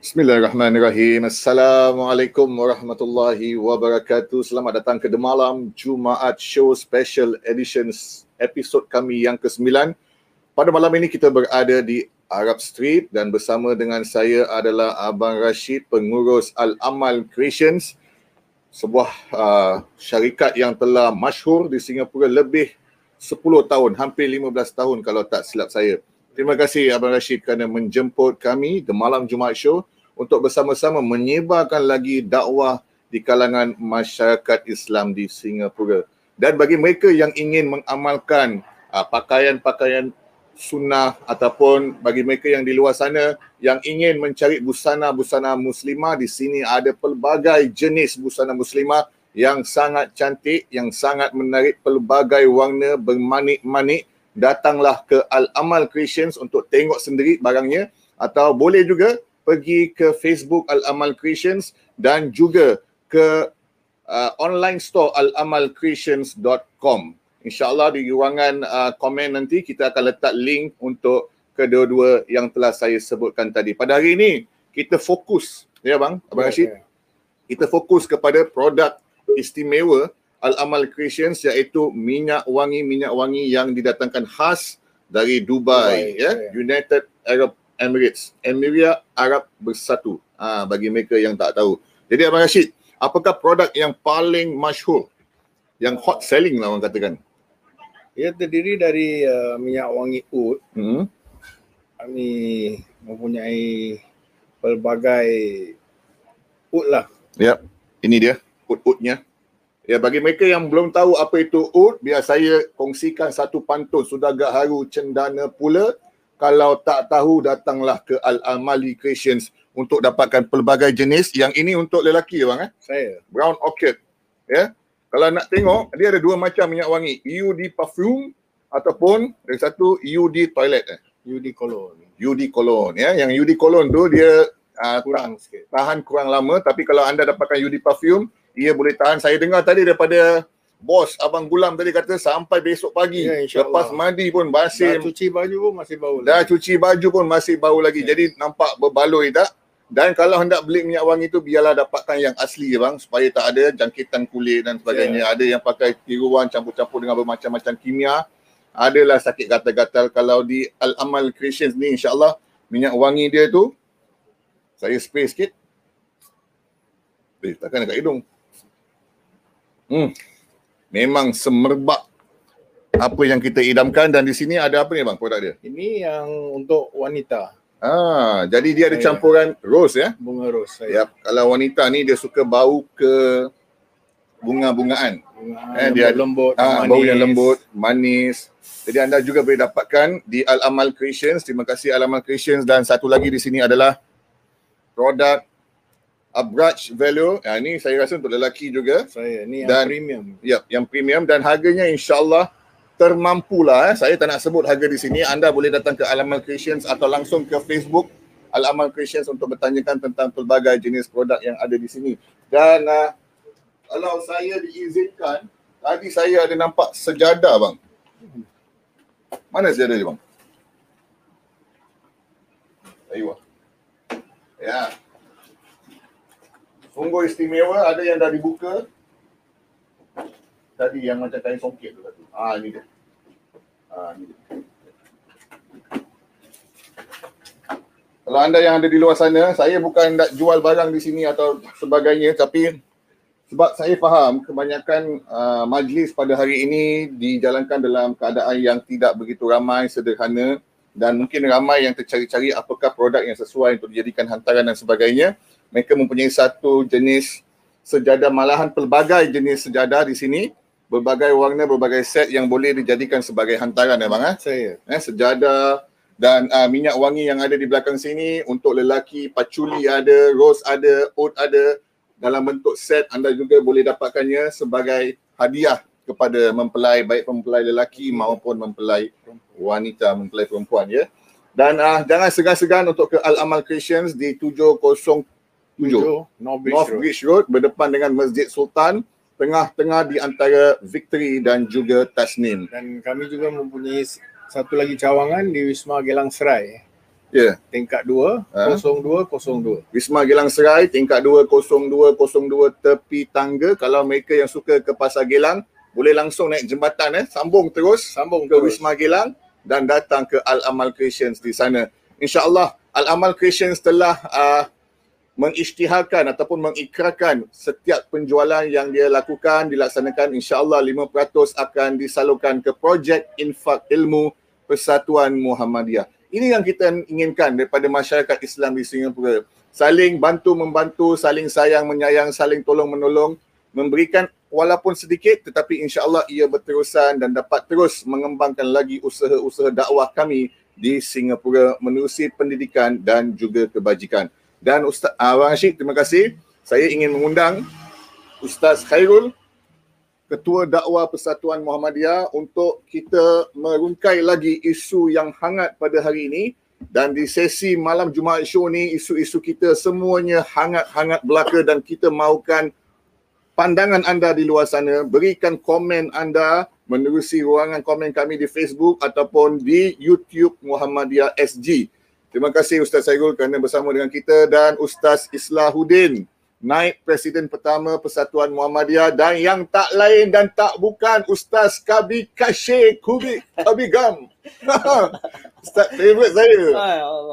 Bismillahirrahmanirrahim. Assalamualaikum warahmatullahi wabarakatuh. Selamat datang ke The Malam Jumaat Show Special Edition episod kami yang ke-9. Pada malam ini kita berada di Arab Street dan bersama dengan saya adalah Abang Rashid, pengurus Al-Amal Creations, sebuah uh, syarikat yang telah masyhur di Singapura lebih 10 tahun, hampir 15 tahun kalau tak silap saya. Terima kasih Abang Rashid kerana menjemput kami The Malam Jumaat Show untuk bersama-sama menyebarkan lagi dakwah di kalangan masyarakat Islam di Singapura. Dan bagi mereka yang ingin mengamalkan uh, pakaian-pakaian sunnah ataupun bagi mereka yang di luar sana yang ingin mencari busana-busana muslimah di sini ada pelbagai jenis busana muslimah yang sangat cantik, yang sangat menarik pelbagai warna bermanik-manik datanglah ke Al-Amal Creations untuk tengok sendiri barangnya atau boleh juga pergi ke Facebook Al-Amal Creations dan juga ke uh, online store alamalcreations.com. InsyaAllah di ruangan uh, komen nanti kita akan letak link untuk kedua-dua yang telah saya sebutkan tadi. Pada hari ini kita fokus, ya bang, Abang Rashid, yeah, yeah. kita fokus kepada produk istimewa Al-Amal Creations iaitu minyak wangi-minyak wangi yang didatangkan khas dari Dubai, Dubai ya, yeah. United Arab Emirates, Emiria Arab Bersatu. Ha, bagi mereka yang tak tahu. Jadi Abang Rashid, apakah produk yang paling masyhur, yang hot selling lah orang katakan? Ia terdiri dari uh, minyak wangi oud. Hmm. Kami mempunyai pelbagai oud lah. Ya, ini dia oud-oudnya. Ya bagi mereka yang belum tahu apa itu oud, biar saya kongsikan satu pantun sudah agak haru cendana pula. Kalau tak tahu datanglah ke Al-Amali Creations untuk dapatkan pelbagai jenis. Yang ini untuk lelaki bang eh? Saya. Brown Orchid. Ya. Kalau nak tengok, dia ada dua macam minyak wangi. UD perfume ataupun ada satu UD toilet eh. UD cologne. UD cologne ya. Yang UD cologne tu dia uh, kurang sikit. Tahan kurang lama tapi kalau anda dapatkan UD perfume ia boleh tahan. Saya dengar tadi daripada bos Abang Gulam tadi kata sampai besok pagi. Ya, Lepas mandi pun masih. Dah cuci baju pun masih bau lagi. Dah cuci baju pun masih bau lagi. Ya. Jadi nampak berbaloi tak? Dan kalau hendak beli minyak wangi tu biarlah dapatkan yang asli bang supaya tak ada jangkitan kulit dan sebagainya. Ya. Ada yang pakai tiruan campur-campur dengan bermacam-macam kimia. Adalah sakit gatal-gatal kalau di Al-Amal Creations ni insyaAllah minyak wangi dia tu saya spray sikit. Eh, takkan dekat hidung. Hmm. Memang semerbak apa yang kita idamkan dan di sini ada apa ni bang produk dia? Ini yang untuk wanita. Ah, jadi dia ada saya, campuran rose ya? Bunga rose. Saya. Yap. Kalau wanita ni dia suka bau ke bunga-bungaan. Bunga eh, dia lembut, ah, bau yang lembut, manis. Jadi anda juga boleh dapatkan di Al Amal Creations. Terima kasih Al Amal Creations dan satu lagi di sini adalah produk Abraj Value. Ya, ini saya rasa untuk lelaki juga. Saya, ini yang dan, premium. Ya, yang premium dan harganya insyaAllah termampulah. Eh. Saya tak nak sebut harga di sini. Anda boleh datang ke Alamal Creations atau langsung ke Facebook Alamal Creations untuk bertanyakan tentang pelbagai jenis produk yang ada di sini. Dan uh, kalau saya diizinkan, tadi saya ada nampak sejadah bang. Mana sejadah dia bang? Ayuh. Ya. Sungguh istimewa, ada yang dah dibuka. Tadi yang macam kain songket tu tadi. Ah ini dia. Ah ini dia. Kalau anda yang ada di luar sana, saya bukan nak jual barang di sini atau sebagainya tapi sebab saya faham kebanyakan uh, majlis pada hari ini dijalankan dalam keadaan yang tidak begitu ramai, sederhana dan mungkin ramai yang tercari-cari apakah produk yang sesuai untuk dijadikan hantaran dan sebagainya mereka mempunyai satu jenis sejadah malahan pelbagai jenis sejadah di sini. Berbagai warna berbagai set yang boleh dijadikan sebagai hantaran ya bang eh? Saya. Eh sejadah dan uh, minyak wangi yang ada di belakang sini untuk lelaki patchouli ada rose ada oud ada. Dalam bentuk set anda juga boleh dapatkannya sebagai hadiah kepada mempelai baik mempelai lelaki maupun mempelai wanita mempelai perempuan ya. Dan uh, jangan segan-segan untuk ke Al Amal Creations di 70 North Bridge, North Bridge Road. Road berdepan dengan Masjid Sultan tengah-tengah di antara Victory dan juga Tasnim. Dan kami juga mempunyai satu lagi cawangan di Wisma Gelang Serai. Ya. tingkat 2, Ha? 02, 02. Wisma Gilang Serai tingkat 20202 tepi tangga. Kalau mereka yang suka ke Pasar Gilang boleh langsung naik jembatan eh sambung terus Sambung ke terus. Wisma Gilang dan datang ke Al Amal Creations di sana. InsyaAllah Al Amal Creations telah uh, mengisytiharkan ataupun mengikrarkan setiap penjualan yang dia lakukan dilaksanakan insyaAllah 5% akan disalurkan ke projek infak ilmu Persatuan Muhammadiyah. Ini yang kita inginkan daripada masyarakat Islam di Singapura. Saling bantu membantu, saling sayang menyayang, saling tolong menolong, memberikan walaupun sedikit tetapi insyaAllah ia berterusan dan dapat terus mengembangkan lagi usaha-usaha dakwah kami di Singapura menerusi pendidikan dan juga kebajikan. Dan Ustaz Abang Asyik, terima kasih. Saya ingin mengundang Ustaz Khairul, Ketua Dakwah Persatuan Muhammadiyah untuk kita merungkai lagi isu yang hangat pada hari ini dan di sesi malam Jumaat show ni isu-isu kita semuanya hangat-hangat belaka dan kita mahukan pandangan anda di luar sana, berikan komen anda menerusi ruangan komen kami di Facebook ataupun di YouTube Muhammadiyah SG. Terima kasih Ustaz Sairul kerana bersama dengan kita dan Ustaz Islahuddin, naib Presiden pertama Persatuan Muhammadiyah dan yang tak lain dan tak bukan Ustaz Kabi Kashe Kubi Kabigam. Ustaz favorite saya.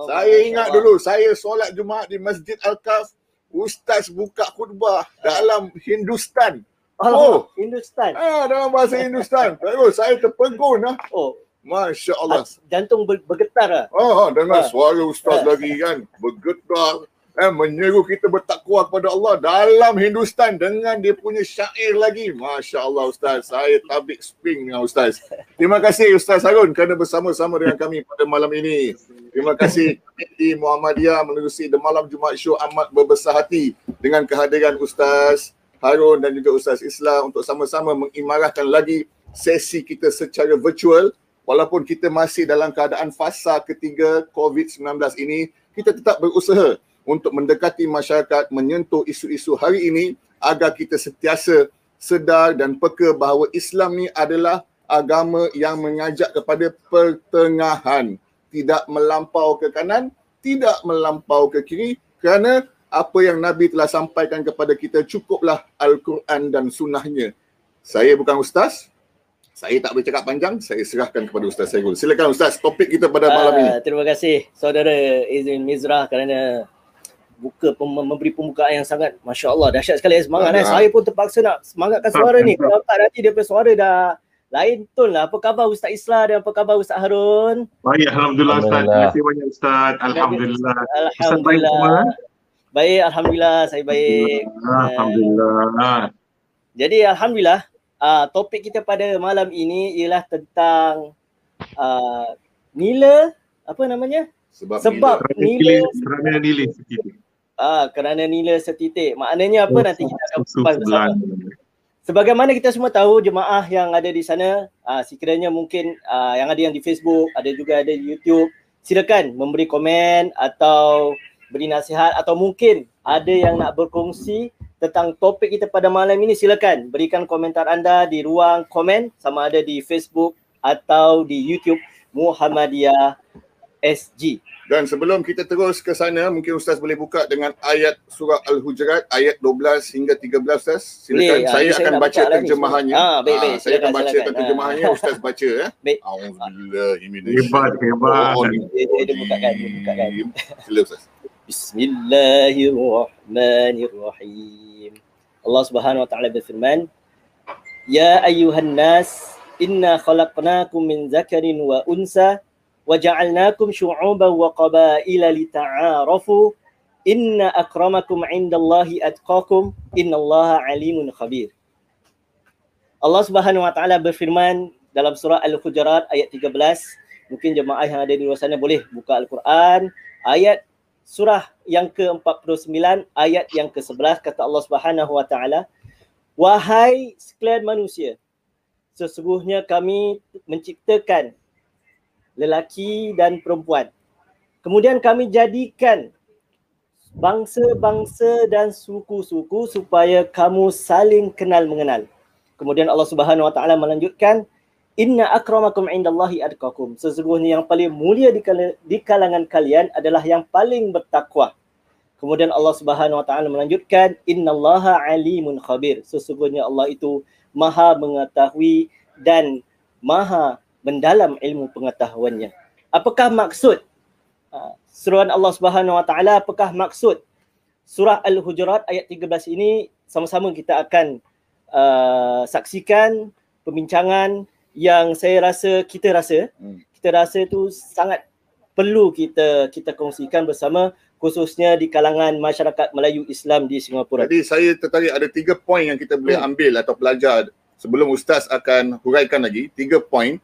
Saya ingat dulu saya solat Jumaat di Masjid Al-Kaf, Ustaz buka khutbah dalam Hindustan. Oh, Hindustan. Ah, dalam bahasa Hindustan. Terus saya terpegun ah. Oh, Masya Allah. jantung ber- bergetar lah. Ah, dengar Ah. suara ustaz lagi kan. Bergetar. Eh, menyeru kita bertakwa kepada Allah dalam Hindustan dengan dia punya syair lagi. Masya Allah Ustaz. Saya tabik spring dengan Ustaz. Terima kasih Ustaz Harun kerana bersama-sama dengan kami pada malam ini. Terima kasih di Muhammadiyah menerusi The Malam Jumaat Show amat berbesar hati dengan kehadiran Ustaz Harun dan juga Ustaz Islam untuk sama-sama mengimarahkan lagi sesi kita secara virtual walaupun kita masih dalam keadaan fasa ketiga COVID-19 ini, kita tetap berusaha untuk mendekati masyarakat, menyentuh isu-isu hari ini agar kita sentiasa sedar dan peka bahawa Islam ni adalah agama yang mengajak kepada pertengahan. Tidak melampau ke kanan, tidak melampau ke kiri kerana apa yang Nabi telah sampaikan kepada kita cukuplah Al-Quran dan sunnahnya. Saya bukan ustaz, saya tak boleh cakap panjang, saya serahkan kepada Ustaz Saiful. Silakan Ustaz, topik kita pada malam ini. Ah, terima kasih saudara Izin Mizrah kerana buka pem- memberi pembukaan yang sangat Masya Allah dahsyat sekali semangat eh. Ah. Saya pun terpaksa nak semangatkan suara ni. Kalau tak nanti dia punya suara dah lain tone lah. Apa khabar Ustaz Islah dan apa khabar Ustaz Harun? Baik, Alhamdulillah Ustaz. Terima Alhamdulillah. kasih banyak Ustaz. Alhamdulillah. Ustaz baik Alhamdulillah. semua? Baik, Alhamdulillah saya baik. Alhamdulillah. Jadi Alhamdulillah uh, topik kita pada malam ini ialah tentang uh, nila apa namanya? Sebab, Sebab Kerana nila nilai, kerana nilai setitik. ah kerana nila setitik. Maknanya apa nanti kita akan kupas bersama. Sebagaimana kita semua tahu jemaah yang ada di sana, uh, sekiranya mungkin uh, yang ada yang di Facebook, ada juga ada di YouTube, silakan memberi komen atau beri nasihat atau mungkin ada yang nak berkongsi tentang topik kita pada malam ini silakan berikan komentar anda di ruang komen sama ada di Facebook atau di YouTube Muhammadiyah SG. Dan sebelum kita terus ke sana, mungkin Ustaz boleh buka dengan ayat surah Al-Hujurat ayat 12 hingga 13 Ustaz. Silakan. Boleh, ah, saya saya akan nak baca baca lah terjemahannya. semua. Ah, baik, baik. saya akan Silakan, bacakan silakan. terjemahannya, Ah. Ustaz baca ya. Baik. Auzubillahi Hebat, hebat. Dia, dia, dia bukakan, dia bukakan. Sila Ustaz. Bismillahirrahmanirrahim. Allah Subhanahu wa taala berfirman, "Ya ayyuhan nas, inna khalaqnakum min zakarin wa unsa wa ja'alnakum syu'uban wa qabaila lita'arafu. Inna akramakum 'indallahi atqakum. Innallaha 'alimun khabir." Allah Subhanahu wa taala berfirman dalam surah Al-Hujurat ayat 13. Mungkin jemaah yang ada di luar sana boleh buka Al-Quran ayat surah yang ke-49 ayat yang ke-11 kata Allah Subhanahu wa taala wahai sekalian manusia sesungguhnya kami menciptakan lelaki dan perempuan. Kemudian kami jadikan bangsa-bangsa dan suku-suku supaya kamu saling kenal mengenal kemudian Allah Subhanahu wa taala melanjutkan Inna akramakum indallahi adqakum. Sesungguhnya yang paling mulia di, kal- di kalangan kalian adalah yang paling bertakwa. Kemudian Allah Subhanahu wa taala melanjutkan innallaha alimun khabir. Sesungguhnya Allah itu maha mengetahui dan maha mendalam ilmu pengetahuannya. Apakah maksud uh, seruan Allah Subhanahu wa taala? Apakah maksud surah Al-Hujurat ayat 13 ini sama-sama kita akan uh, saksikan perbincangan yang saya rasa kita rasa Hmm. kita rasa itu sangat perlu kita kita kongsikan bersama khususnya di kalangan masyarakat Melayu Islam di Singapura. Jadi saya tertarik ada tiga poin yang kita boleh Hmm. ambil atau belajar sebelum Ustaz akan huraikan lagi. Tiga poin.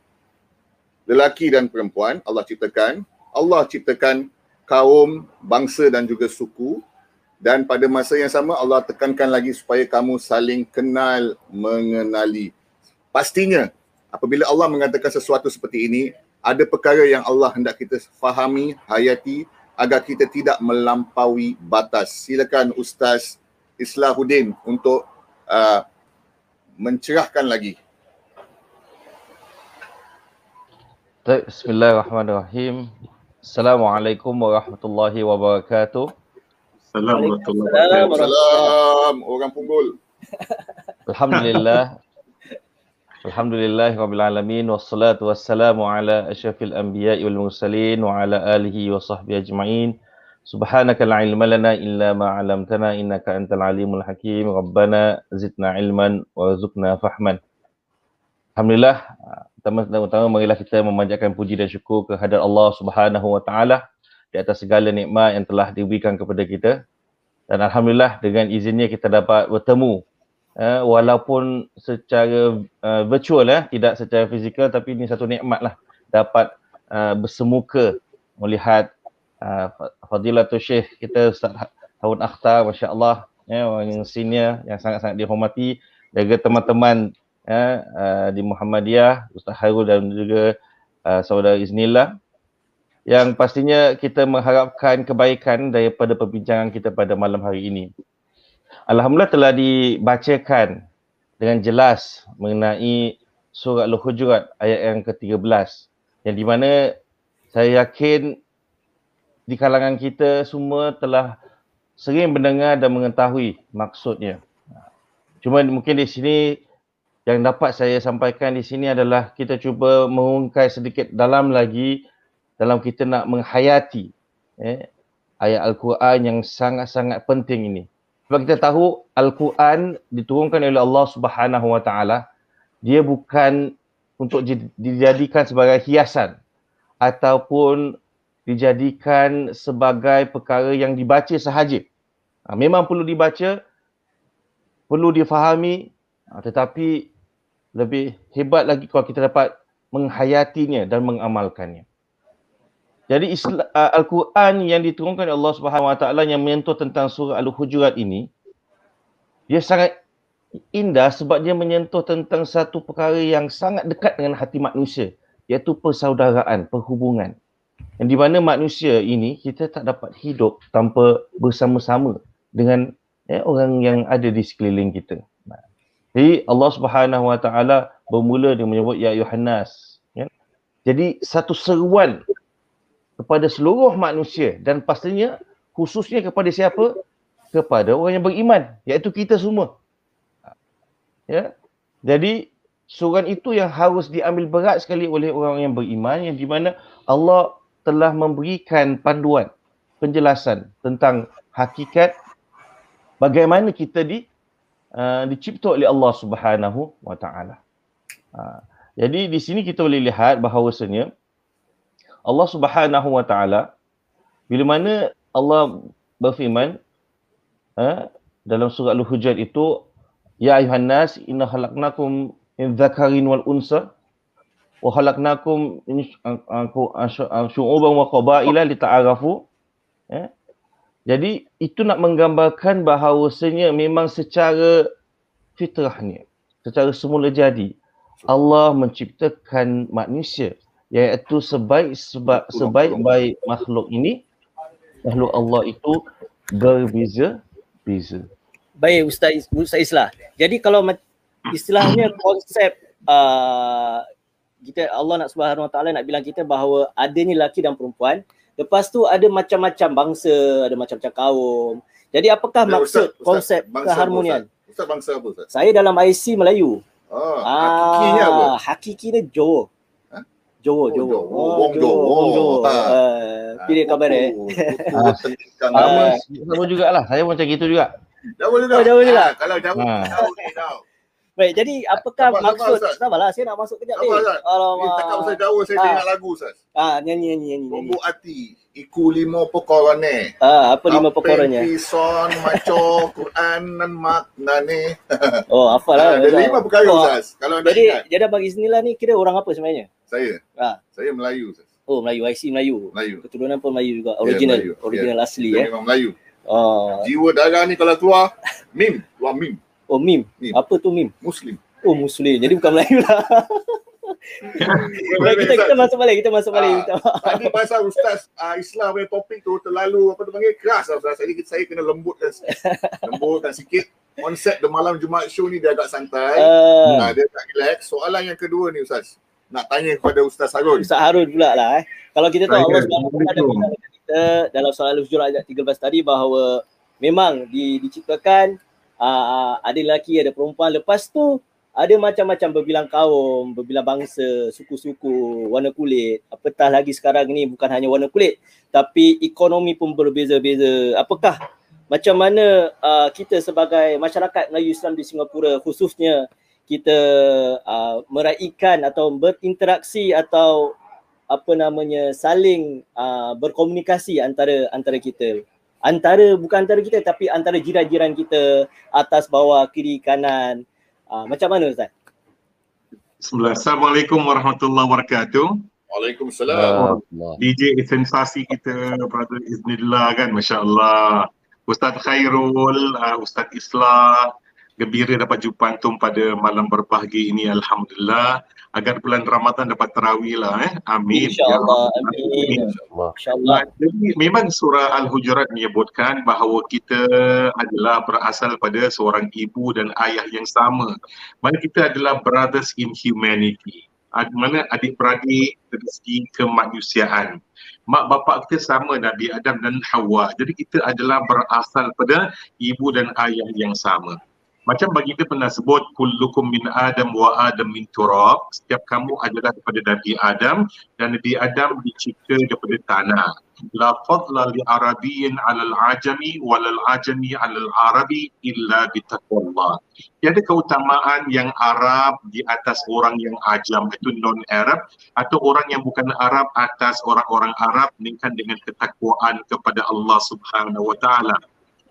Lelaki dan perempuan Allah ciptakan. Allah ciptakan kaum, bangsa dan juga suku. Dan pada masa yang sama Allah tekankan lagi supaya kamu saling kenal, mengenali. Pastinya apabila Allah mengatakan sesuatu seperti ini, ada perkara yang Allah hendak kita fahami, hayati agar kita tidak melampaui batas. Silakan Ustaz Islahuddin untuk uh, mencerahkan lagi. Baik, Bismillahirrahmanirrahim. Assalamualaikum warahmatullahi wabarakatuh. Assalamualaikum. Waalaikumsalam. Salam orang punggul. Alhamdulillah. Alhamdulillah Rabbil Alamin Wassalatu wassalamu ala asyrafil anbiya'i wal mursalin Wa ala alihi wa sahbihi ajma'in. Subhanaka la ilma lana illa ma 'allamtana innaka antal alimul hakim. Rabbana zidna ilman warzuqna fahman. Alhamdulillah Pertama-tama marilah kita memanjatkan puji dan syukur kehadrat Allah Subhanahu wa taala di atas segala nikmat yang telah diberikan kepada kita. Dan alhamdulillah dengan izinnya kita dapat bertemu uh, walaupun secara uh, virtual eh tidak secara fizikal tapi ini satu nikmat lah dapat uh, bersemuka melihat uh, Fadilatul Syekh kita Ustaz Harun Akhtar masya-Allah ya orang yang senior yang sangat-sangat dihormati juga teman-teman ya, uh, di Muhammadiyah Ustaz Harun dan juga uh, saudara Iznillah yang pastinya kita mengharapkan kebaikan daripada perbincangan kita pada malam hari ini. Alhamdulillah telah dibacakan dengan jelas mengenai surah Al-Hujurat ayat yang ke-13 yang di mana saya yakin di kalangan kita semua telah sering mendengar dan mengetahui maksudnya. Cuma mungkin di sini yang dapat saya sampaikan di sini adalah kita cuba mengungkai sedikit dalam lagi dalam kita nak menghayati eh, ayat Al-Quran yang sangat-sangat penting ini. Sebab kita tahu Al-Quran diturunkan oleh Allah Subhanahu Wa Taala, dia bukan untuk di- dijadikan sebagai hiasan ataupun dijadikan sebagai perkara yang dibaca sahaja. Ha, memang perlu dibaca, perlu difahami, ha, tetapi lebih hebat lagi kalau kita dapat menghayatinya dan mengamalkannya. Jadi uh, Al-Quran yang diturunkan oleh Allah Subhanahu Wa Taala yang menyentuh tentang surah Al-Hujurat ini dia sangat indah sebab dia menyentuh tentang satu perkara yang sangat dekat dengan hati manusia iaitu persaudaraan, perhubungan. Yang di mana manusia ini kita tak dapat hidup tanpa bersama-sama dengan eh, orang yang ada di sekeliling kita. Jadi Allah Subhanahu Wa Taala bermula dengan menyebut ya Yohanes. Ya. Jadi satu seruan kepada seluruh manusia dan pastinya khususnya kepada siapa? Kepada orang yang beriman, iaitu kita semua. Ya. Jadi surat itu yang harus diambil berat sekali oleh orang yang beriman yang di mana Allah telah memberikan panduan, penjelasan tentang hakikat bagaimana kita di uh, dicipta oleh Allah Subhanahu wa taala. Uh, jadi di sini kita boleh lihat bahawasanya Allah Subhanahu wa taala bila mana Allah berfirman eh, dalam surah Al-Hujurat itu ya ayuhan nas inna khalaqnakum min dzakarin wal unsa wa khalaqnakum min syu'uban wa qabaila lita'arafu eh? jadi itu nak menggambarkan bahawasanya memang secara fitrahnya secara semula jadi Allah menciptakan manusia iaitu sebaik sebab sebaik-baik makhluk ini makhluk Allah itu berbeza-beza. Baik Ustaz Ustaz Islah. Jadi kalau istilahnya konsep uh, kita Allah nak Subhanahu Wa Taala nak bilang kita bahawa adanya lelaki dan perempuan. Lepas tu ada macam-macam bangsa, ada macam-macam kaum. Jadi apakah Ya, maksud Ustaz, Ustaz, konsep bangsa keharmonian? Ustaz bangsa apa Ustaz? Saya dalam IC Melayu. Ah, hakikinya apa? Hakikinya Jawa. Oh, Jawa. Jawa. Oh, wong Jawa. Wong Jawa. Ha. Ah, pilih kabar eh. Oh, Ah, nama. Sama jugalah. Saya pun macam gitu juga. Jawa juga. Oh, Jawa juga. Ah, Kalau Jawa, Ha. Jawa ni tau. Baik, jadi apakah Sabar, maksud sabarlah saya nak masuk kejap ni. Sabar, Ustaz. Ni Alamak. cakap pasal Jawa, saya Ah. dengar lagu Ustaz. Ah, nyanyi nyanyi nyanyi. nyanyi. Bumbu ati, iku limo pekorone. Ah, apa lima perkaranya? Pison, maco, Quran dan maknane. Oh, hafal Ah, lah. Ada lima perkara Oh, Ustaz. Kalau anda Jadi, ingat. jadi bagi sinilah ni kira orang apa sebenarnya? Saya. Ah. Saya Melayu Ustaz. Oh, Melayu, IC Melayu. Melayu. Keturunan pun Melayu juga, Ya, original, Melayu. original asli Saya eh. memang Melayu. Oh, Jiwa darah ni kalau keluar, mim. Keluar mim. Oh mim. Mim. Apa tu mim? Muslim. Oh, Muslim. Jadi bukan Melayu lah. Baik, kita kita masuk balik, kita masuk balik. Ah. Maaf. Tadi pasal Ustaz uh, Islam punya topik tu terlalu apa tu panggil keras lah Ustaz. Jadi saya kena lembutkan sikit. lembutkan sikit. Konsep The Malam Jumaat Show ni dia agak santai. Ah, Uh, dia agak relax. Soalan yang kedua ni Ustaz. Nak tanya kepada Ustaz Harun. Ustaz Harun pula lah eh. Kalau kita tahu Allah SWT ada dekat kita dalam surah Al-Hujurat ayat 13 tadi bahawa memang di, diciptakan uh, ada lelaki, ada perempuan. Lepas tu ada macam-macam berbilang kaum, berbilang bangsa, suku-suku, warna kulit. Apatah lagi sekarang ni bukan hanya warna kulit tapi ekonomi pun berbeza-beza. Apakah macam mana uh, kita sebagai masyarakat Melayu Islam di Singapura khususnya kita uh, meraihkan atau berinteraksi atau apa namanya saling uh, berkomunikasi antara antara kita antara bukan antara kita tapi antara jiran-jiran kita atas bawah kiri kanan uh, macam mana ustaz Bismillah. Assalamualaikum warahmatullahi wabarakatuh. Waalaikumsalam. Allah. DJ sensasi kita Brother Iznillah kan Masya Allah. Ustaz Khairul, uh, Ustaz Islah, gembira dapat jumpa antum pada malam berbahagia ini Alhamdulillah. Agar bulan Ramadan dapat terawih lah eh. Amin. insyaallah Ya amin Allah. insyaallah Uh, jadi memang surah Al-Hujurat menyebutkan bahawa kita adalah berasal pada seorang ibu dan ayah yang sama. Mana kita adalah brothers in humanity. Ad- Mana adik-beradik dari segi kemanusiaan. Mak bapak kita sama Nabi Adam dan Hawa. Jadi kita adalah berasal pada ibu dan ayah yang sama. Macam baginda pernah sebut kullukum min Adam wa Adam min turab. Setiap kamu adalah daripada Nabi Adam dan Nabi Adam dicipta daripada tanah. La fadla li arabiyyin 'alal ajami walal ajami 'alal arabi illa bitaqwallah. Tiada keutamaan yang Arab di atas orang yang ajam itu non Arab atau orang yang bukan Arab atas orang-orang Arab melainkan dengan ketakwaan kepada Allah Subhanahu wa taala.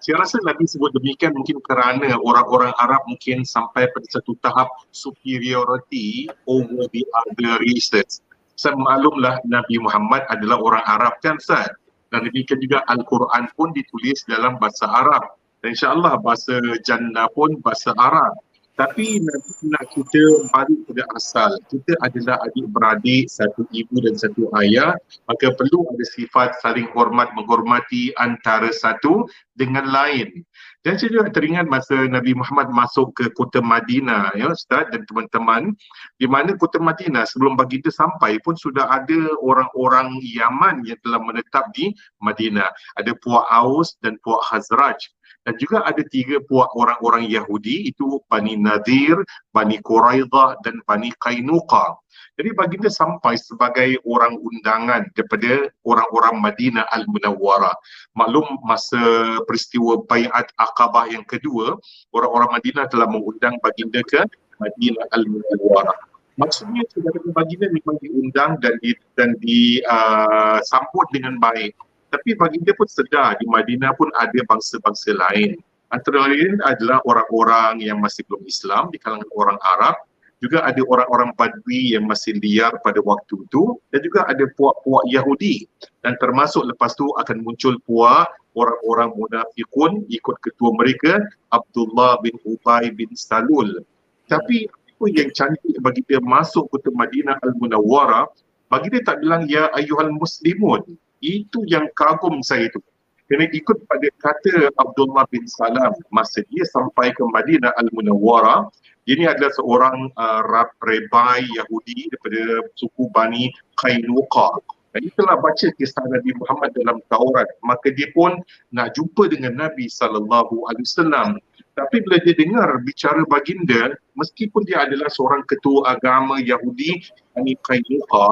Saya rasa Nabi sebut demikian mungkin kerana orang-orang Arab mungkin sampai pada satu tahap superiority over the other races. Saya maklumlah Nabi Muhammad adalah orang Arab kan Ustaz? Dan demikian juga Al-Quran pun ditulis dalam bahasa Arab. Dan insyaAllah bahasa jannah pun bahasa Arab. Tapi Nabi nak kita balik pada asal. Kita adalah adik-beradik, satu ibu dan satu ayah. Maka perlu ada sifat saling hormat menghormati antara satu dengan lain. Dan saya juga teringat masa Nabi Muhammad masuk ke kota Madinah ya Ustaz dan teman-teman di mana kota Madinah sebelum baginda sampai pun sudah ada orang-orang Yaman yang telah menetap di Madinah. Ada puak Aus dan puak Hazraj dan juga ada tiga puak orang-orang Yahudi itu Bani Nadir, Bani Quraidah dan Bani Qainuqa. Jadi baginda sampai sebagai orang undangan daripada orang-orang Madinah Al-Munawwarah. Maklum masa peristiwa Bai'at Aqabah yang kedua, orang-orang Madinah telah mengundang baginda ke Madinah Al-Munawwarah. Maksudnya saudara baginda memang diundang dan di, dan disambut dengan baik. Tapi baginda pun sedar di Madinah pun ada bangsa-bangsa lain. Antara lain adalah orang-orang yang masih belum Islam di kalangan orang Arab juga ada orang-orang Badui yang masih liar pada waktu itu dan juga ada puak-puak Yahudi dan termasuk lepas tu akan muncul puak orang-orang munafikun ikut ketua mereka Abdullah bin Ubay bin Salul tapi apa yang cantik bagi dia masuk kota Madinah Al-Munawwarah bagi dia tak bilang ya ayuhal muslimun itu yang kagum saya tu kena ikut pada kata Abdullah bin Salam masa dia sampai ke Madinah Al-Munawwarah Dia ni adalah seorang uh, rab, rabbi Yahudi daripada suku Bani Qainuqa. Dan telah baca kisah Nabi Muhammad dalam Taurat. Maka dia pun nak jumpa dengan Nabi sallallahu alaihi wasallam. Tapi bila dia dengar bicara baginda, meskipun dia adalah seorang ketua agama Yahudi Bani Qainuqa,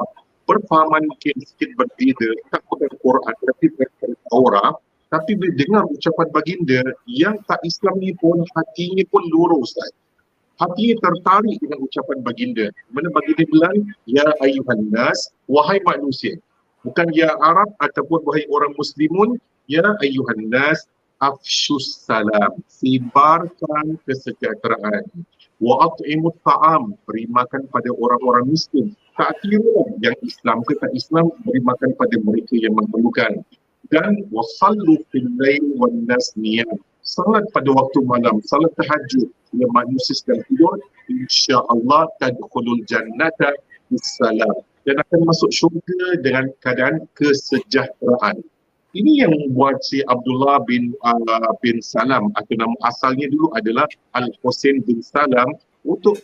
perfahaman mungkin sedikit berbeza, tak pada Quran tapi pada Taurat, tapi bila dengar ucapan baginda yang tak Islam ni pun hatinya pun lurus Ustaz. Hatinya tertarik dengan ucapan baginda. Mana baginda bilang, Ya ayuhan nas, wahai manusia. Bukan ya Arab ataupun wahai orang muslimun, Ya ayuhan nas, afshus salam. Sibarkan kesejahteraan. Wa at'imut ta'am. Beri makan pada orang-orang miskin. Tak kira yang Islam ke tak Islam, beri makan pada mereka yang memerlukan dan wasallu fil lail wan nas salat pada waktu malam salat tahajud bila manusia sedang tidur insya-Allah tadkhulul jannata bisalam dan akan masuk syurga dengan keadaan kesejahteraan ini yang membuat si Abdullah bin uh, bin Salam atau nama asalnya dulu adalah Al Husain bin Salam untuk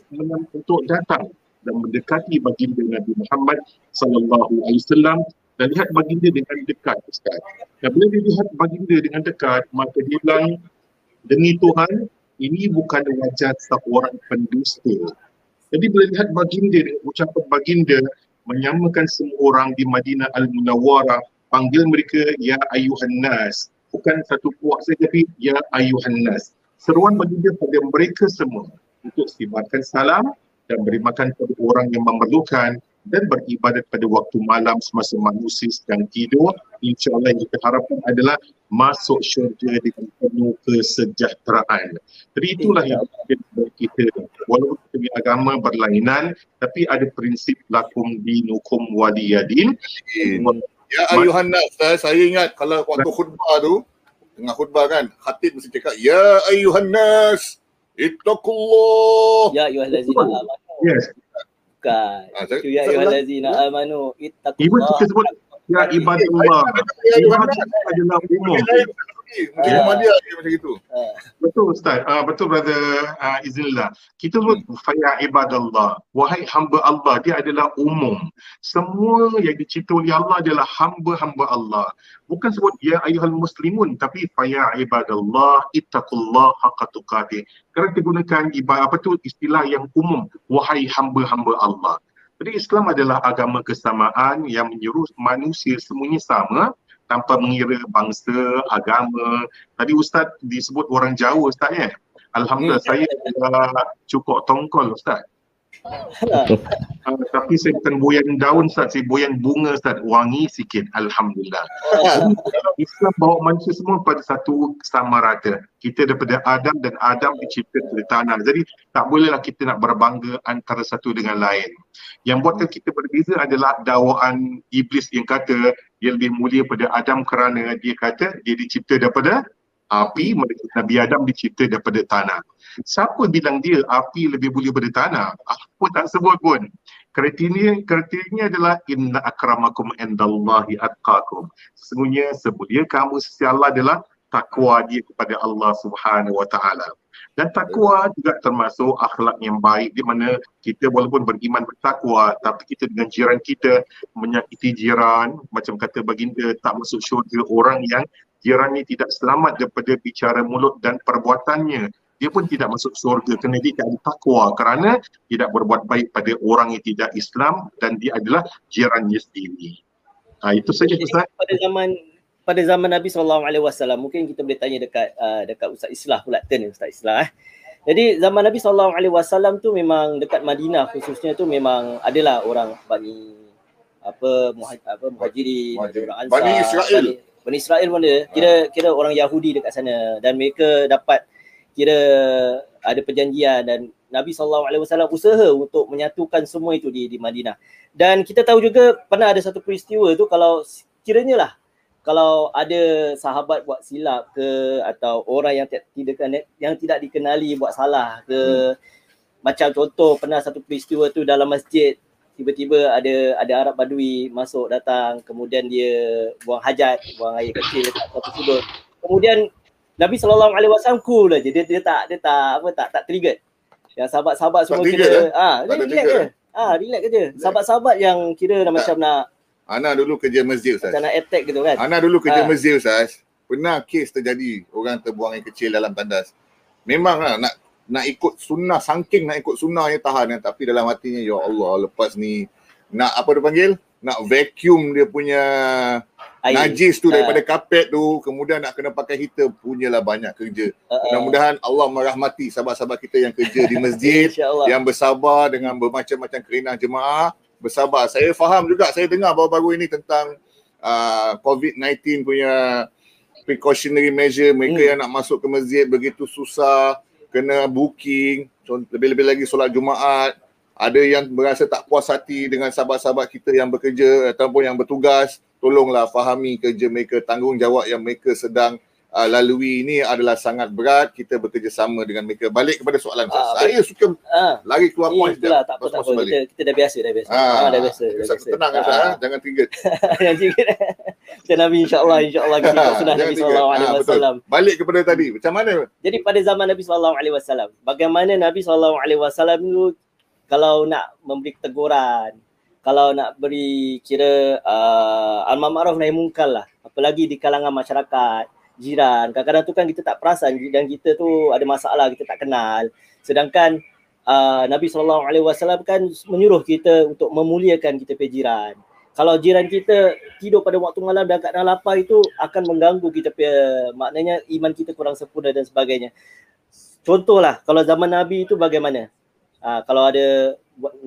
untuk datang dan mendekati baginda Nabi Muhammad sallallahu alaihi wasallam dan lihat baginda dengan dekat Ustaz. Dan bila dia lihat baginda dengan dekat, maka dia bilang, demi Tuhan, ini bukan wajah seorang pendusta. Jadi bila lihat baginda ucapan baginda, menyamakan semua orang di Madinah Al-Munawwarah, panggil mereka, Ya Ayuhan Nas. Bukan satu puak saja, tapi Ya Ayuhan Nas. Seruan baginda pada mereka semua untuk sibarkan salam dan beri makan kepada orang yang memerlukan dan beribadat pada waktu malam semasa manusia sedang tidur. insyaAllah yang kita harapkan adalah masuk syurga dengan penuh kesejahteraan. Jadi itulah yang kita walaupun kita punya agama berlainan tapi ada prinsip lakum dinukum waliyadin Ya ayuhan nas, saya, saya ingat kalau waktu khutbah tu, tengah khutbah kan, khatib mesti cakap, Ya ayuhan nas, ittaqullah. Ya ayuhan lazina amanu. yes Bukan. Ah, Itu ya saya- ayyuhallazina amanu even ittaqullah. kita sebut ya ibadullah ibadat adalah umum Mungkin Ah. rumah dia dia macam itu. Ah, Betul Ustaz, uh, betul brother uh, Iznillah. Kita sebut faya ibadallah, wahai hamba Allah, dia adalah umum. Semua yang dicipta oleh Allah adalah hamba-hamba Allah. Bukan sebut ya ayuhal muslimun, tapi faya ibadallah, ittaqullah haqqa tuqatih. Kerana digunakan ibadah apa tu istilah yang umum, wahai hamba-hamba Allah. Jadi Islam adalah agama kesamaan yang menyuruh manusia semuanya sama tanpa mengira bangsa, agama. Tadi Ustaz disebut orang Jawa Ustaz ya. Alhamdulillah Hmm. saya adalah cukup tongkol Ustaz. Uh, tapi saya bukan boyan daun Ustaz, saya boyan bunga Ustaz, wangi sikit. Alhamdulillah. Islam bawa manusia semua pada satu sama rata. Kita daripada Adam dan Adam dicipta dari tanah. Jadi tak bolehlah kita nak berbangga antara satu dengan lain. Yang buatkan kita berbeza adalah dakwaan iblis yang kata dia lebih mulia pada Adam kerana dia kata dia dicipta daripada api, mereka Nabi Adam dicipta daripada tanah. Siapa bilang dia api lebih mulia daripada tanah? Apa tak sebut pun. Kriteria kriterianya adalah inna akramakum indallahi atqakum. Sesungguhnya semulia kamu sisi Allah adalah takwa dia kepada Allah Subhanahu wa taala. Dan takwa juga termasuk akhlak yang baik di mana kita walaupun beriman bertakwa tapi kita dengan jiran kita menyakiti jiran macam kata baginda tak masuk syurga orang yang jirannya tidak selamat daripada bicara mulut dan perbuatannya dia pun tidak masuk surga kerana dia tidak ada takwa kerana tidak berbuat baik pada orang yang tidak Islam dan dia adalah jirannya sendiri. Ha, itu saja Jadi, Ustaz. pada zaman pada zaman Nabi SAW mungkin kita boleh tanya dekat uh, dekat Ustaz Islah pula turn ni Ustaz Islah eh. Jadi zaman Nabi SAW tu memang dekat Madinah khususnya tu memang adalah orang Bani apa muhaj, apa muhajirin, orang Ansar, Bani Israel. Bani, Bani Israel pun ada. Kira kira orang Yahudi dekat sana dan mereka dapat kira ada perjanjian dan Nabi SAW usaha untuk menyatukan semua itu di di Madinah. Dan kita tahu juga pernah ada satu peristiwa tu kalau kiranya lah kalau ada sahabat buat silap ke atau orang yang tidak yang tidak dikenali buat salah ke hmm. macam contoh pernah satu peristiwa tu dalam masjid tiba-tiba ada ada Arab Badui masuk datang kemudian dia buang hajat buang air kecil dekat satu sudut kemudian Nabi sallallahu alaihi wasallam cool aja dia dia tak dia tak apa tak tak trigger Yang sahabat-sahabat semua tiga, kira eh? ah, Tak ada relax tiga, je. eh? Ah, relax je. Sahabat-sahabat yang kira dah macam nak Ana dulu kerja masjid Ustaz. macam nak attack gitu kan. Ana dulu kerja Ah. masjid Ustaz. Pernah kes terjadi orang terbuang air kecil dalam tandas. Memang lah nak nak ikut sunnah saking nak ikut sunnah yang tahan kan tapi dalam hatinya ya Allah lepas ni nak apa dia panggil nak vacuum dia punya Air. najis tu Ah. daripada kapet tu kemudian nak kena pakai heater punyalah banyak kerja ah. mudah-mudahan Allah merahmati sahabat-sahabat kita yang kerja di masjid yang bersabar dengan bermacam-macam kerinah jemaah bersabar. Saya faham juga, saya dengar baru-baru ini tentang uh, COVID-19 punya precautionary measure mereka Hmm. yang nak masuk ke masjid begitu susah, kena booking, lebih-lebih lagi solat Jumaat. Ada yang berasa tak puas hati dengan sahabat-sahabat kita yang bekerja ataupun yang bertugas. Tolonglah fahami kerja mereka, tanggungjawab yang mereka sedang uh, lalui ini adalah sangat berat. Kita bekerjasama dengan mereka. Balik kepada soalan Ah, saya. Saya suka Ah, lagi keluar sekejap. tak apa tak apa. Kita, kita dah biasa dah biasa. Ah, Ah, dah biasa. Dah biasa. tenang Ustaz, ah. jangan trigger. yang trigger. Kita Nabi insya-Allah insya-Allah kita ikut sunnah Jangan Nabi trigger. sallallahu alaihi betul. wasallam. Balik kepada tadi, macam mana? Jadi pada zaman Nabi sallallahu alaihi wasallam, bagaimana Nabi sallallahu alaihi wasallam itu kalau nak memberi teguran, kalau nak beri kira uh, al ma'ruf nahi munkar lah, apalagi di kalangan masyarakat, jiran. Kadang-kadang tu kan kita tak perasan jiran kita tu ada masalah, kita tak kenal. Sedangkan uh, Nabi sallallahu alaihi wasallam kan menyuruh kita untuk memuliakan kita punya jiran. Kalau jiran kita tidur pada waktu malam dan keadaan lapar itu akan mengganggu kita punya maknanya iman kita kurang sempurna dan sebagainya. Contohlah kalau zaman Nabi itu bagaimana? Uh, kalau ada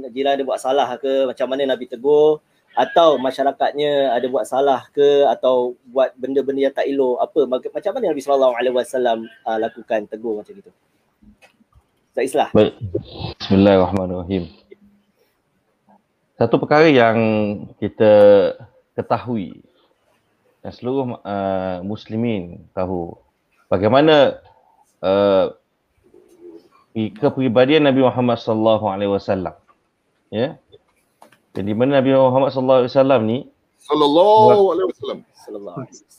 jiran ada buat salah ke macam mana Nabi tegur atau masyarakatnya ada buat salah ke atau buat benda-benda yang tak elok apa macam mana Nabi sallallahu alaihi wasallam uh, lakukan tegur macam itu. Tak islah. Bismillahirrahmanirrahim. Satu perkara yang kita ketahui dan seluruh uh, muslimin tahu bagaimana uh, kepribadian Nabi Muhammad sallallahu alaihi wasallam. Ya. Dan di mana Nabi Muhammad sallallahu alaihi wasallam ni Sallallahu alaihi wasallam. Sallallahu alaihi wasallam.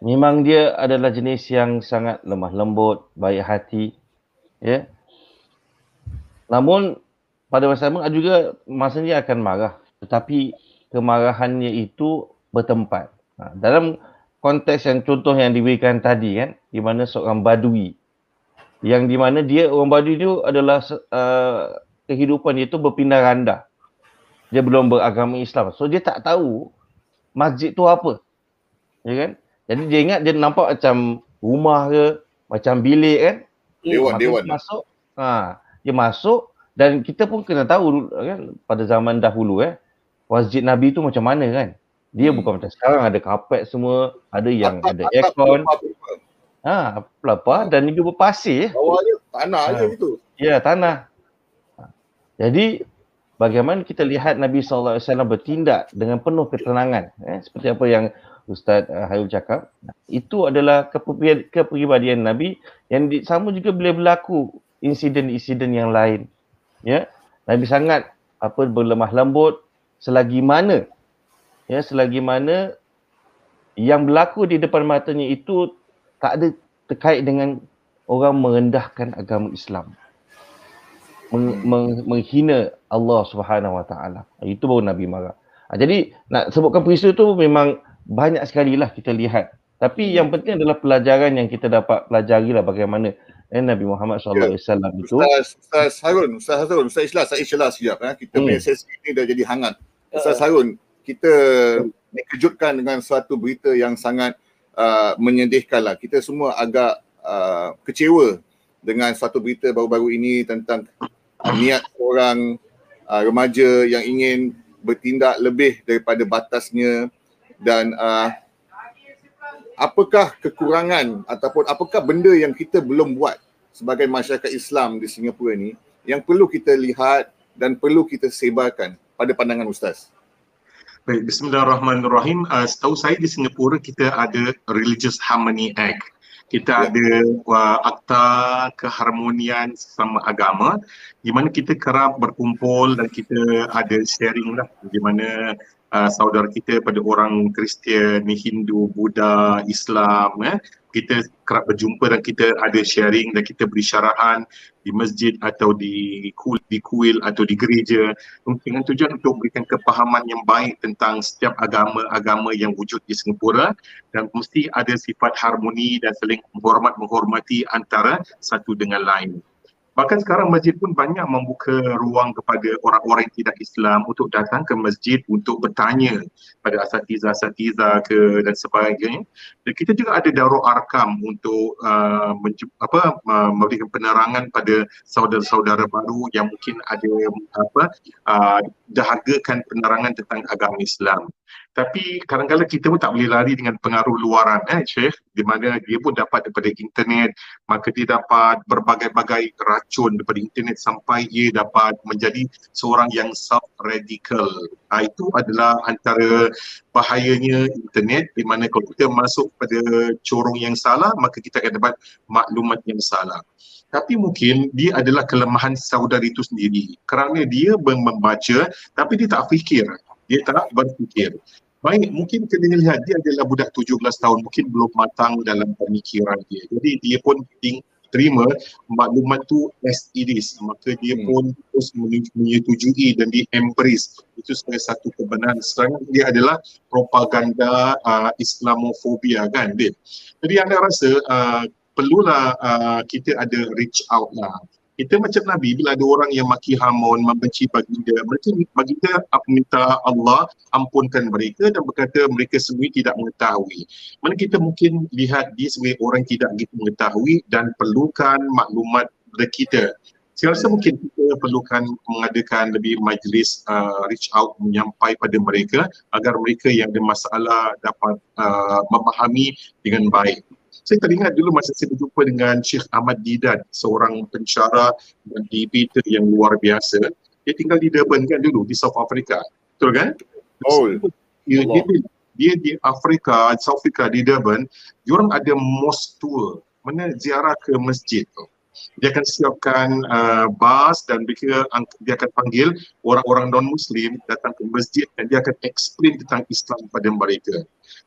memang dia adalah jenis yang sangat lemah lembut, baik hati, ya. Namun pada masa sama juga masanya akan marah, tetapi kemarahannya itu bertempat. Ha, dalam konteks yang contoh yang diberikan tadi kan, di mana seorang badui yang di mana dia orang badui itu adalah uh, kehidupan dia itu berpindah randa. Dia belum beragama Islam. So dia tak tahu masjid tu apa. Ya kan? Jadi dia ingat dia nampak macam rumah ke, macam bilik kan. Dewan, Maka dewan. Dia masuk, ha, dia masuk dan kita pun kena tahu kan pada zaman dahulu eh masjid Nabi tu macam mana kan. Dia Hmm. bukan macam sekarang ada kapet semua, ada yang Atap- ada atap aircon, ha, pelapar dan juga berpasir. Bawahnya tanah Ha. aja gitu. Ya, tanah. Ha. Jadi bagaimana kita lihat Nabi SAW bertindak dengan penuh ketenangan eh, seperti apa yang Ustaz uh, Hayul cakap. Itu adalah kepribadian, kepribadian Nabi yang di, sama juga boleh berlaku insiden-insiden yang lain ya? Nabi sangat apa berlemah lembut selagi mana ya? Selagi mana yang berlaku di depan matanya itu tak ada terkait dengan orang merendahkan agama Islam meng, meng, menghina Allah Subhanahu Wa Taala. Itu baru Nabi marah. Ha, jadi nak sebutkan peristiwa tu memang banyak sekali lah kita lihat. Tapi yang penting adalah pelajaran yang kita dapat pelajari lah bagaimana eh, Nabi Muhammad SAW itu. Ustaz, Ustaz Harun, Ustaz Harun, Ustaz Islah, saya Islah sekejap. Eh. Kita Hmm. punya sesi ni dah jadi hangat. Ustaz Uh, Harun, kita dikejutkan dengan suatu berita yang sangat uh, menyedihkan lah. Kita semua agak uh, kecewa dengan suatu berita baru-baru ini tentang uh, niat orang uh, remaja yang ingin bertindak lebih daripada batasnya dan uh, apakah kekurangan ataupun apakah benda yang kita belum buat sebagai masyarakat Islam di Singapura ni yang perlu kita lihat dan perlu kita sebarkan pada pandangan ustaz. Baik, Bismillahirrahmanirrahim. Uh, setahu saya di Singapura kita ada Religious Harmony Act. Kita Ya. ada uh, akta keharmonian sesama agama di mana kita kerap berkumpul dan kita ada sharing lah di mana uh, saudara kita pada orang Kristian, Hindu, Buddha, Islam eh kita kerap berjumpa dan kita ada sharing dan kita beri syarahan di masjid atau di kuil, di kuil atau di gereja dengan tujuan untuk memberikan kepahaman yang baik tentang setiap agama-agama yang wujud di Singapura dan mesti ada sifat harmoni dan saling menghormat menghormati antara satu dengan lain. Bahkan sekarang masjid pun banyak membuka ruang kepada orang-orang yang tidak Islam untuk datang ke masjid untuk bertanya pada asatiza-asatiza ke dan sebagainya. Dan kita juga ada darul arkam untuk uh, apa uh, memberikan penerangan pada saudara-saudara baru yang mungkin ada apa uh, dahagakan penerangan tentang agama Islam. Tapi kadang-kadang kita pun tak boleh lari dengan pengaruh luaran eh Syekh di mana dia pun dapat daripada internet maka dia dapat berbagai-bagai racun daripada internet sampai ia dapat menjadi seorang yang self-radical. Ha, itu adalah antara bahayanya internet di mana kalau kita masuk pada corong yang salah maka kita akan dapat maklumat yang salah. Tapi mungkin dia adalah kelemahan saudara itu sendiri kerana dia membaca tapi dia tak fikir dia tak berfikir. Baik, mungkin kena lihat dia adalah budak 17 tahun, mungkin belum matang dalam pemikiran dia. Jadi dia pun terima maklumat tu as it is. Maka dia hmm. pun terus menyetujui dan dia embrace. Itu sebagai satu kebenaran. Sekarang dia adalah propaganda uh, Islamofobia kan, dia. Jadi anda rasa uh, perlulah uh, kita ada reach out lah kita macam Nabi bila ada orang yang maki Hamun, membenci baginda, mereka baginda minta Allah ampunkan mereka dan berkata mereka semua tidak mengetahui. Mana kita mungkin lihat dia sebagai orang tidak begitu mengetahui dan perlukan maklumat dari kita. Saya rasa mungkin kita perlukan mengadakan lebih majlis uh, reach out menyampai pada mereka agar mereka yang ada masalah dapat uh, memahami dengan baik saya teringat dulu masa saya berjumpa dengan Syekh Ahmad Didan, seorang pencara dan debater yang luar biasa. Dia tinggal di Durban kan dulu, di South Africa. Betul kan? Oh. Dia, dia, dia, di Afrika, South Africa, di Durban, dia orang ada mosque tour. Mana ziarah ke masjid tu dia akan siapkan uh, bas dan mereka dia akan panggil orang-orang non-Muslim datang ke masjid dan dia akan explain tentang Islam kepada mereka.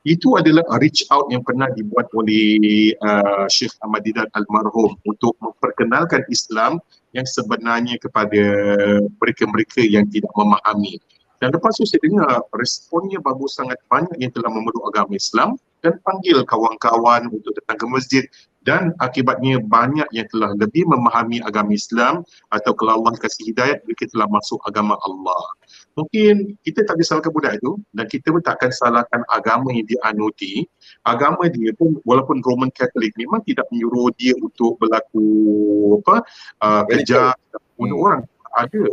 Itu adalah reach out yang pernah dibuat oleh uh, Syekh Ahmad Didan Almarhum untuk memperkenalkan Islam yang sebenarnya kepada mereka-mereka yang tidak memahami. Dan lepas tu saya dengar responnya bagus sangat banyak yang telah memeluk agama Islam dan panggil kawan-kawan untuk datang ke masjid dan akibatnya banyak yang telah lebih memahami agama Islam atau kalau Allah kasih hidayat mereka telah masuk agama Allah. Mungkin kita tak bisa salahkan budak itu dan kita pun takkan salahkan agama yang dianuti. Agama dia pun walaupun Roman Catholic memang tidak menyuruh dia untuk berlaku apa uh, kerja bunuh hmm. orang. Ada.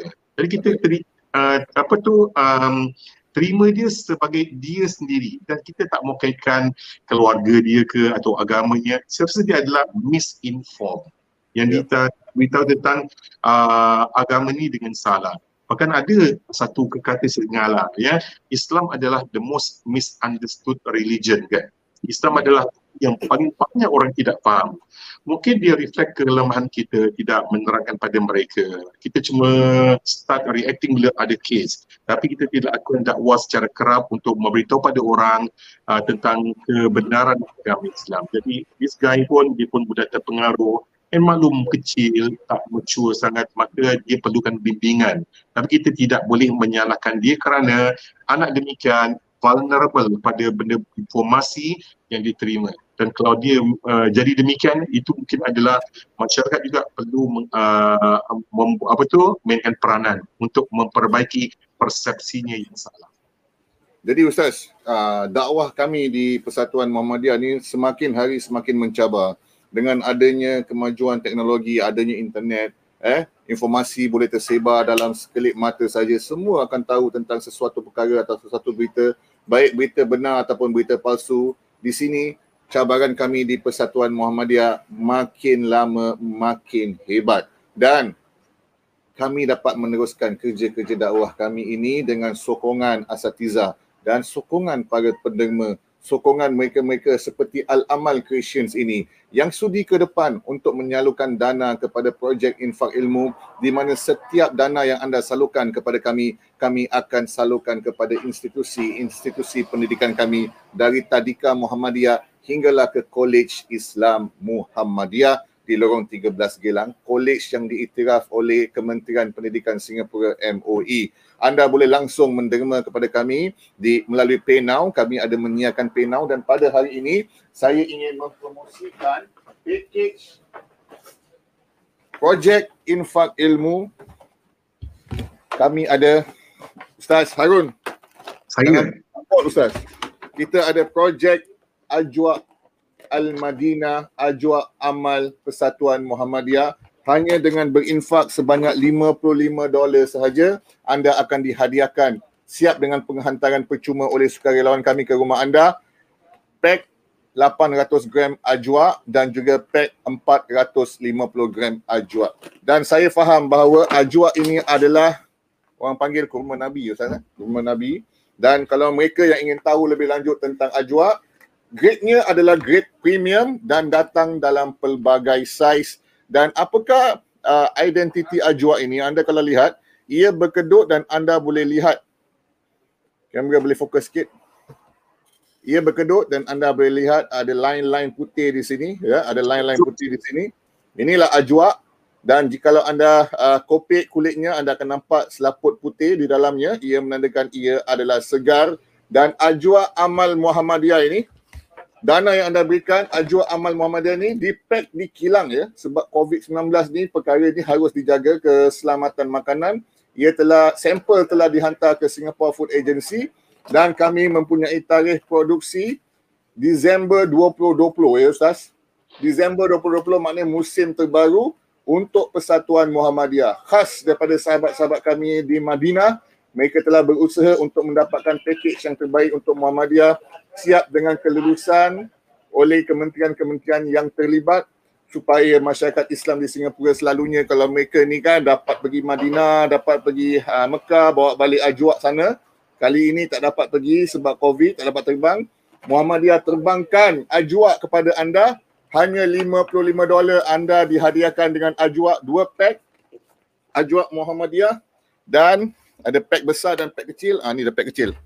Jadi kita teri, uh, apa tu um, terima dia sebagai dia sendiri. Dan kita tak mau kaitkan keluarga dia ke atau agamanya. Saya rasa dia adalah misinformed. Yang yeah. kita beritahu tentang uh, agama ni dengan salah. Bahkan ada satu kekata segala ya. Islam adalah the most misunderstood religion kan. Islam adalah yang paling banyak orang tidak faham mungkin dia reflect kelemahan kita tidak menerangkan pada mereka. Kita cuma start reacting bila ada case. Tapi kita tidak akan dakwah secara kerap untuk memberitahu pada orang uh, tentang kebenaran agama Islam. Jadi this guy pun dia pun budak terpengaruh dan maklum kecil, tak mature sangat, maka dia perlukan bimbingan. Tapi kita tidak boleh menyalahkan dia kerana anak demikian vulnerable pada benda informasi yang diterima dan kalau dia uh, jadi demikian itu mungkin adalah masyarakat juga perlu uh, mem, apa tu mainkan peranan untuk memperbaiki persepsinya yang salah. Jadi ustaz, uh, dakwah kami di Persatuan Muhammadiyah ni semakin hari semakin mencabar dengan adanya kemajuan teknologi, adanya internet, eh informasi boleh tersebar dalam sekelip mata saja semua akan tahu tentang sesuatu perkara atau sesuatu berita baik berita benar ataupun berita palsu di sini cabaran kami di Persatuan Muhammadiyah makin lama makin hebat. Dan kami dapat meneruskan kerja-kerja dakwah kami ini dengan sokongan asatiza dan sokongan para penderma sokongan mereka-mereka seperti Al-Amal Creations ini yang sudi ke depan untuk menyalurkan dana kepada projek infak ilmu di mana setiap dana yang anda salurkan kepada kami, kami akan salurkan kepada institusi-institusi pendidikan kami dari Tadika Muhammadiyah hinggalah ke College Islam Muhammadiyah di lorong 13 Gelang, college yang diiktiraf oleh Kementerian Pendidikan Singapura MOE. Anda boleh langsung menderma kepada kami di melalui PayNow. Kami ada menyiapkan PayNow dan pada hari ini saya ingin mempromosikan package projek infak ilmu. Kami ada Ustaz Harun. Saya. Ustaz? Kita ada projek Ajwa Al-Madinah Ajwa Amal Persatuan Muhammadiyah. Hanya dengan berinfak sebanyak 55 dolar sahaja anda akan dihadiahkan. Siap dengan penghantaran percuma oleh sukarelawan kami ke rumah anda. Pack 800 gram ajwa dan juga pack 450 gram ajwa. Dan saya faham bahawa ajwa ini adalah orang panggil kurma nabi Ustaz eh? kurma nabi. Dan kalau mereka yang ingin tahu lebih lanjut tentang ajwa grade-nya adalah grade premium dan datang dalam pelbagai saiz dan apakah uh, identiti ajwa ini anda kalau lihat ia berkedut dan anda boleh lihat. Kamera boleh fokus sikit. Ia berkedut dan anda boleh lihat ada line-line putih di sini ya ada line-line putih di sini. Inilah ajwa dan jikalau anda uh, kopek kulitnya anda akan nampak selaput putih di dalamnya. Ia menandakan ia adalah segar dan ajwa amal Muhammadiyah ini dana yang anda berikan Ajwa Amal Muhammadiyah ni dipack di kilang ya. Sebab COVID-19 ni perkara ni harus dijaga keselamatan makanan. Ia telah sampel telah dihantar ke Singapore Food Agency dan kami mempunyai tarikh produksi Disember 2020 ya Ustaz. Disember 2020 maknanya musim terbaru untuk Persatuan Muhammadiyah khas daripada sahabat-sahabat kami di Madinah mereka telah berusaha untuk mendapatkan package yang terbaik untuk Muhammadiyah siap dengan kelulusan oleh kementerian-kementerian yang terlibat supaya masyarakat Islam di Singapura selalunya kalau mereka ni kan dapat pergi Madinah, dapat pergi uh, Mekah, bawa balik ajwa sana. Kali ini tak dapat pergi sebab COVID, tak dapat terbang. Muhammadiyah terbangkan ajwa kepada anda. Hanya 55 dolar anda dihadiahkan dengan ajwa dua pack. Ajwa Muhammadiyah dan ada pack besar dan pack kecil. Ah ni ada pack kecil.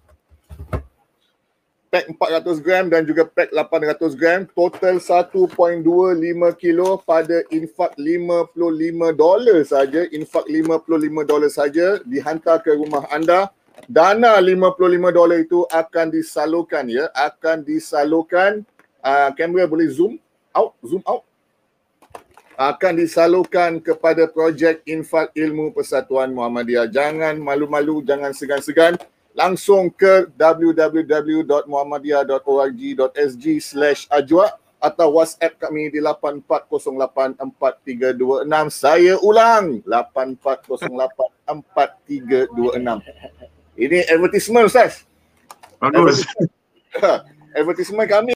Pack 400 gram dan juga pack 800 gram. Total 1.25 kilo pada infak 55 dolar saja. Infak 55 dolar saja dihantar ke rumah anda. Dana 55 dolar itu akan disalurkan ya. Akan disalurkan. Uh, kamera boleh zoom out zoom out akan disalurkan kepada projek infak ilmu persatuan Muhammadiyah jangan malu-malu jangan segan-segan langsung ke www.muhammadiyah.org.sg slash ajwa atau WhatsApp kami di 84084326. Saya ulang 84084326. Ini advertisement Ustaz. Bagus. Advertisement kami